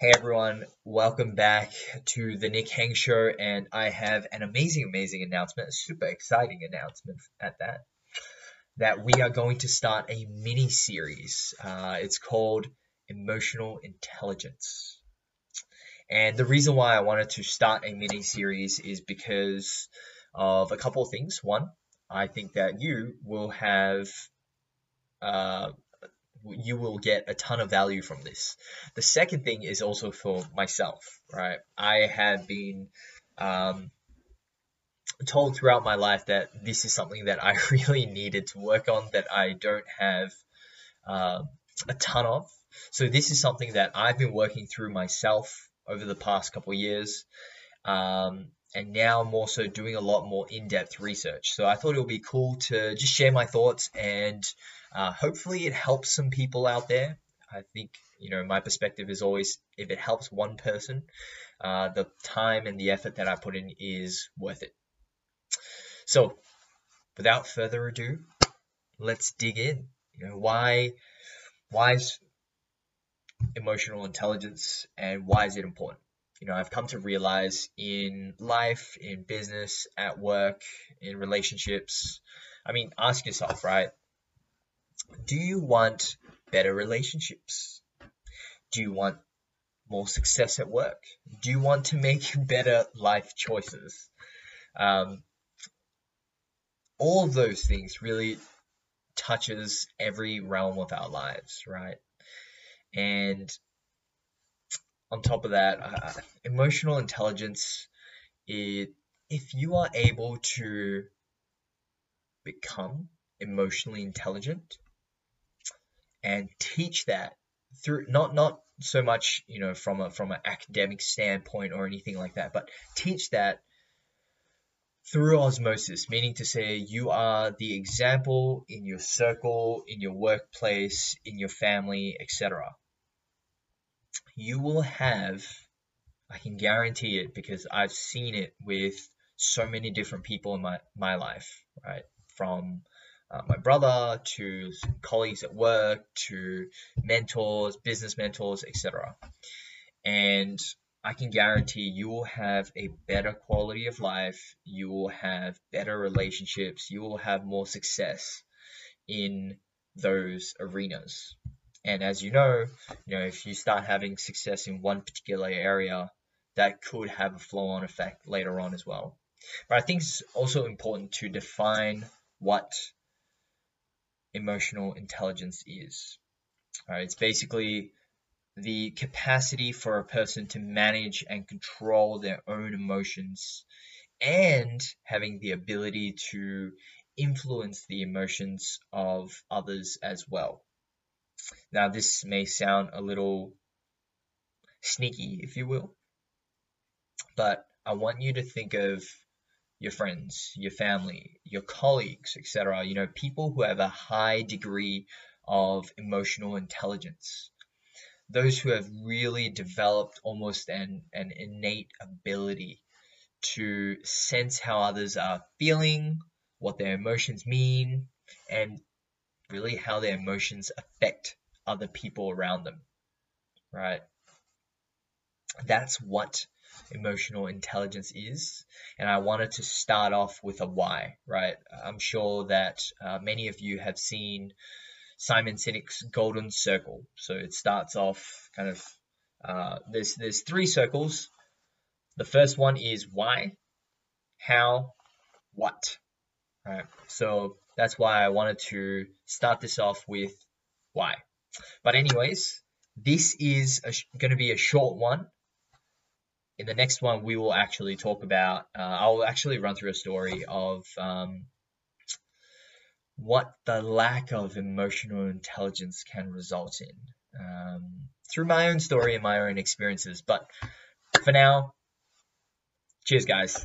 Hey everyone, welcome back to the Nick Heng Show, and I have an amazing, amazing announcement, a super exciting announcement at that, that we are going to start a mini series. Uh, it's called Emotional Intelligence. And the reason why I wanted to start a mini series is because of a couple of things. One, I think that you will have uh, you will get a ton of value from this. The second thing is also for myself, right? I have been um, told throughout my life that this is something that I really needed to work on that I don't have uh, a ton of. So this is something that I've been working through myself over the past couple years. Um, and now I'm also doing a lot more in-depth research. So I thought it would be cool to just share my thoughts and uh, hopefully it helps some people out there. I think you know my perspective is always if it helps one person, uh, the time and the effort that I put in is worth it. So, without further ado, let's dig in. You know why why is emotional intelligence and why is it important? You know, I've come to realize in life, in business, at work, in relationships. I mean, ask yourself, right? Do you want better relationships? Do you want more success at work? Do you want to make better life choices? Um, all those things really touches every realm of our lives, right? And on top of that, uh, emotional intelligence, it, if you are able to become emotionally intelligent and teach that through not not so much you know from a from an academic standpoint or anything like that but teach that through osmosis meaning to say you are the example in your circle in your workplace in your family etc you will have, I can guarantee it because I've seen it with so many different people in my, my life, right? From uh, my brother to colleagues at work to mentors, business mentors, etc. And I can guarantee you will have a better quality of life, you will have better relationships, you will have more success in those arenas. And as you know, you know, if you start having success in one particular area, that could have a flow-on effect later on as well. But I think it's also important to define what emotional intelligence is. Right? It's basically the capacity for a person to manage and control their own emotions and having the ability to influence the emotions of others as well. Now, this may sound a little sneaky, if you will, but I want you to think of your friends, your family, your colleagues, etc. You know, people who have a high degree of emotional intelligence. Those who have really developed almost an, an innate ability to sense how others are feeling, what their emotions mean, and really how their emotions affect other people around them, right? That's what emotional intelligence is. And I wanted to start off with a why, right? I'm sure that uh, many of you have seen Simon Sinek's Golden Circle. So it starts off kind of uh, there's there's three circles. The first one is why, how, what. Right. So that's why I wanted to start this off with why. But anyways, this is going to be a short one. In the next one, we will actually talk about, uh, I'll actually run through a story of um, what the lack of emotional intelligence can result in um, through my own story and my own experiences. But for now, cheers, guys.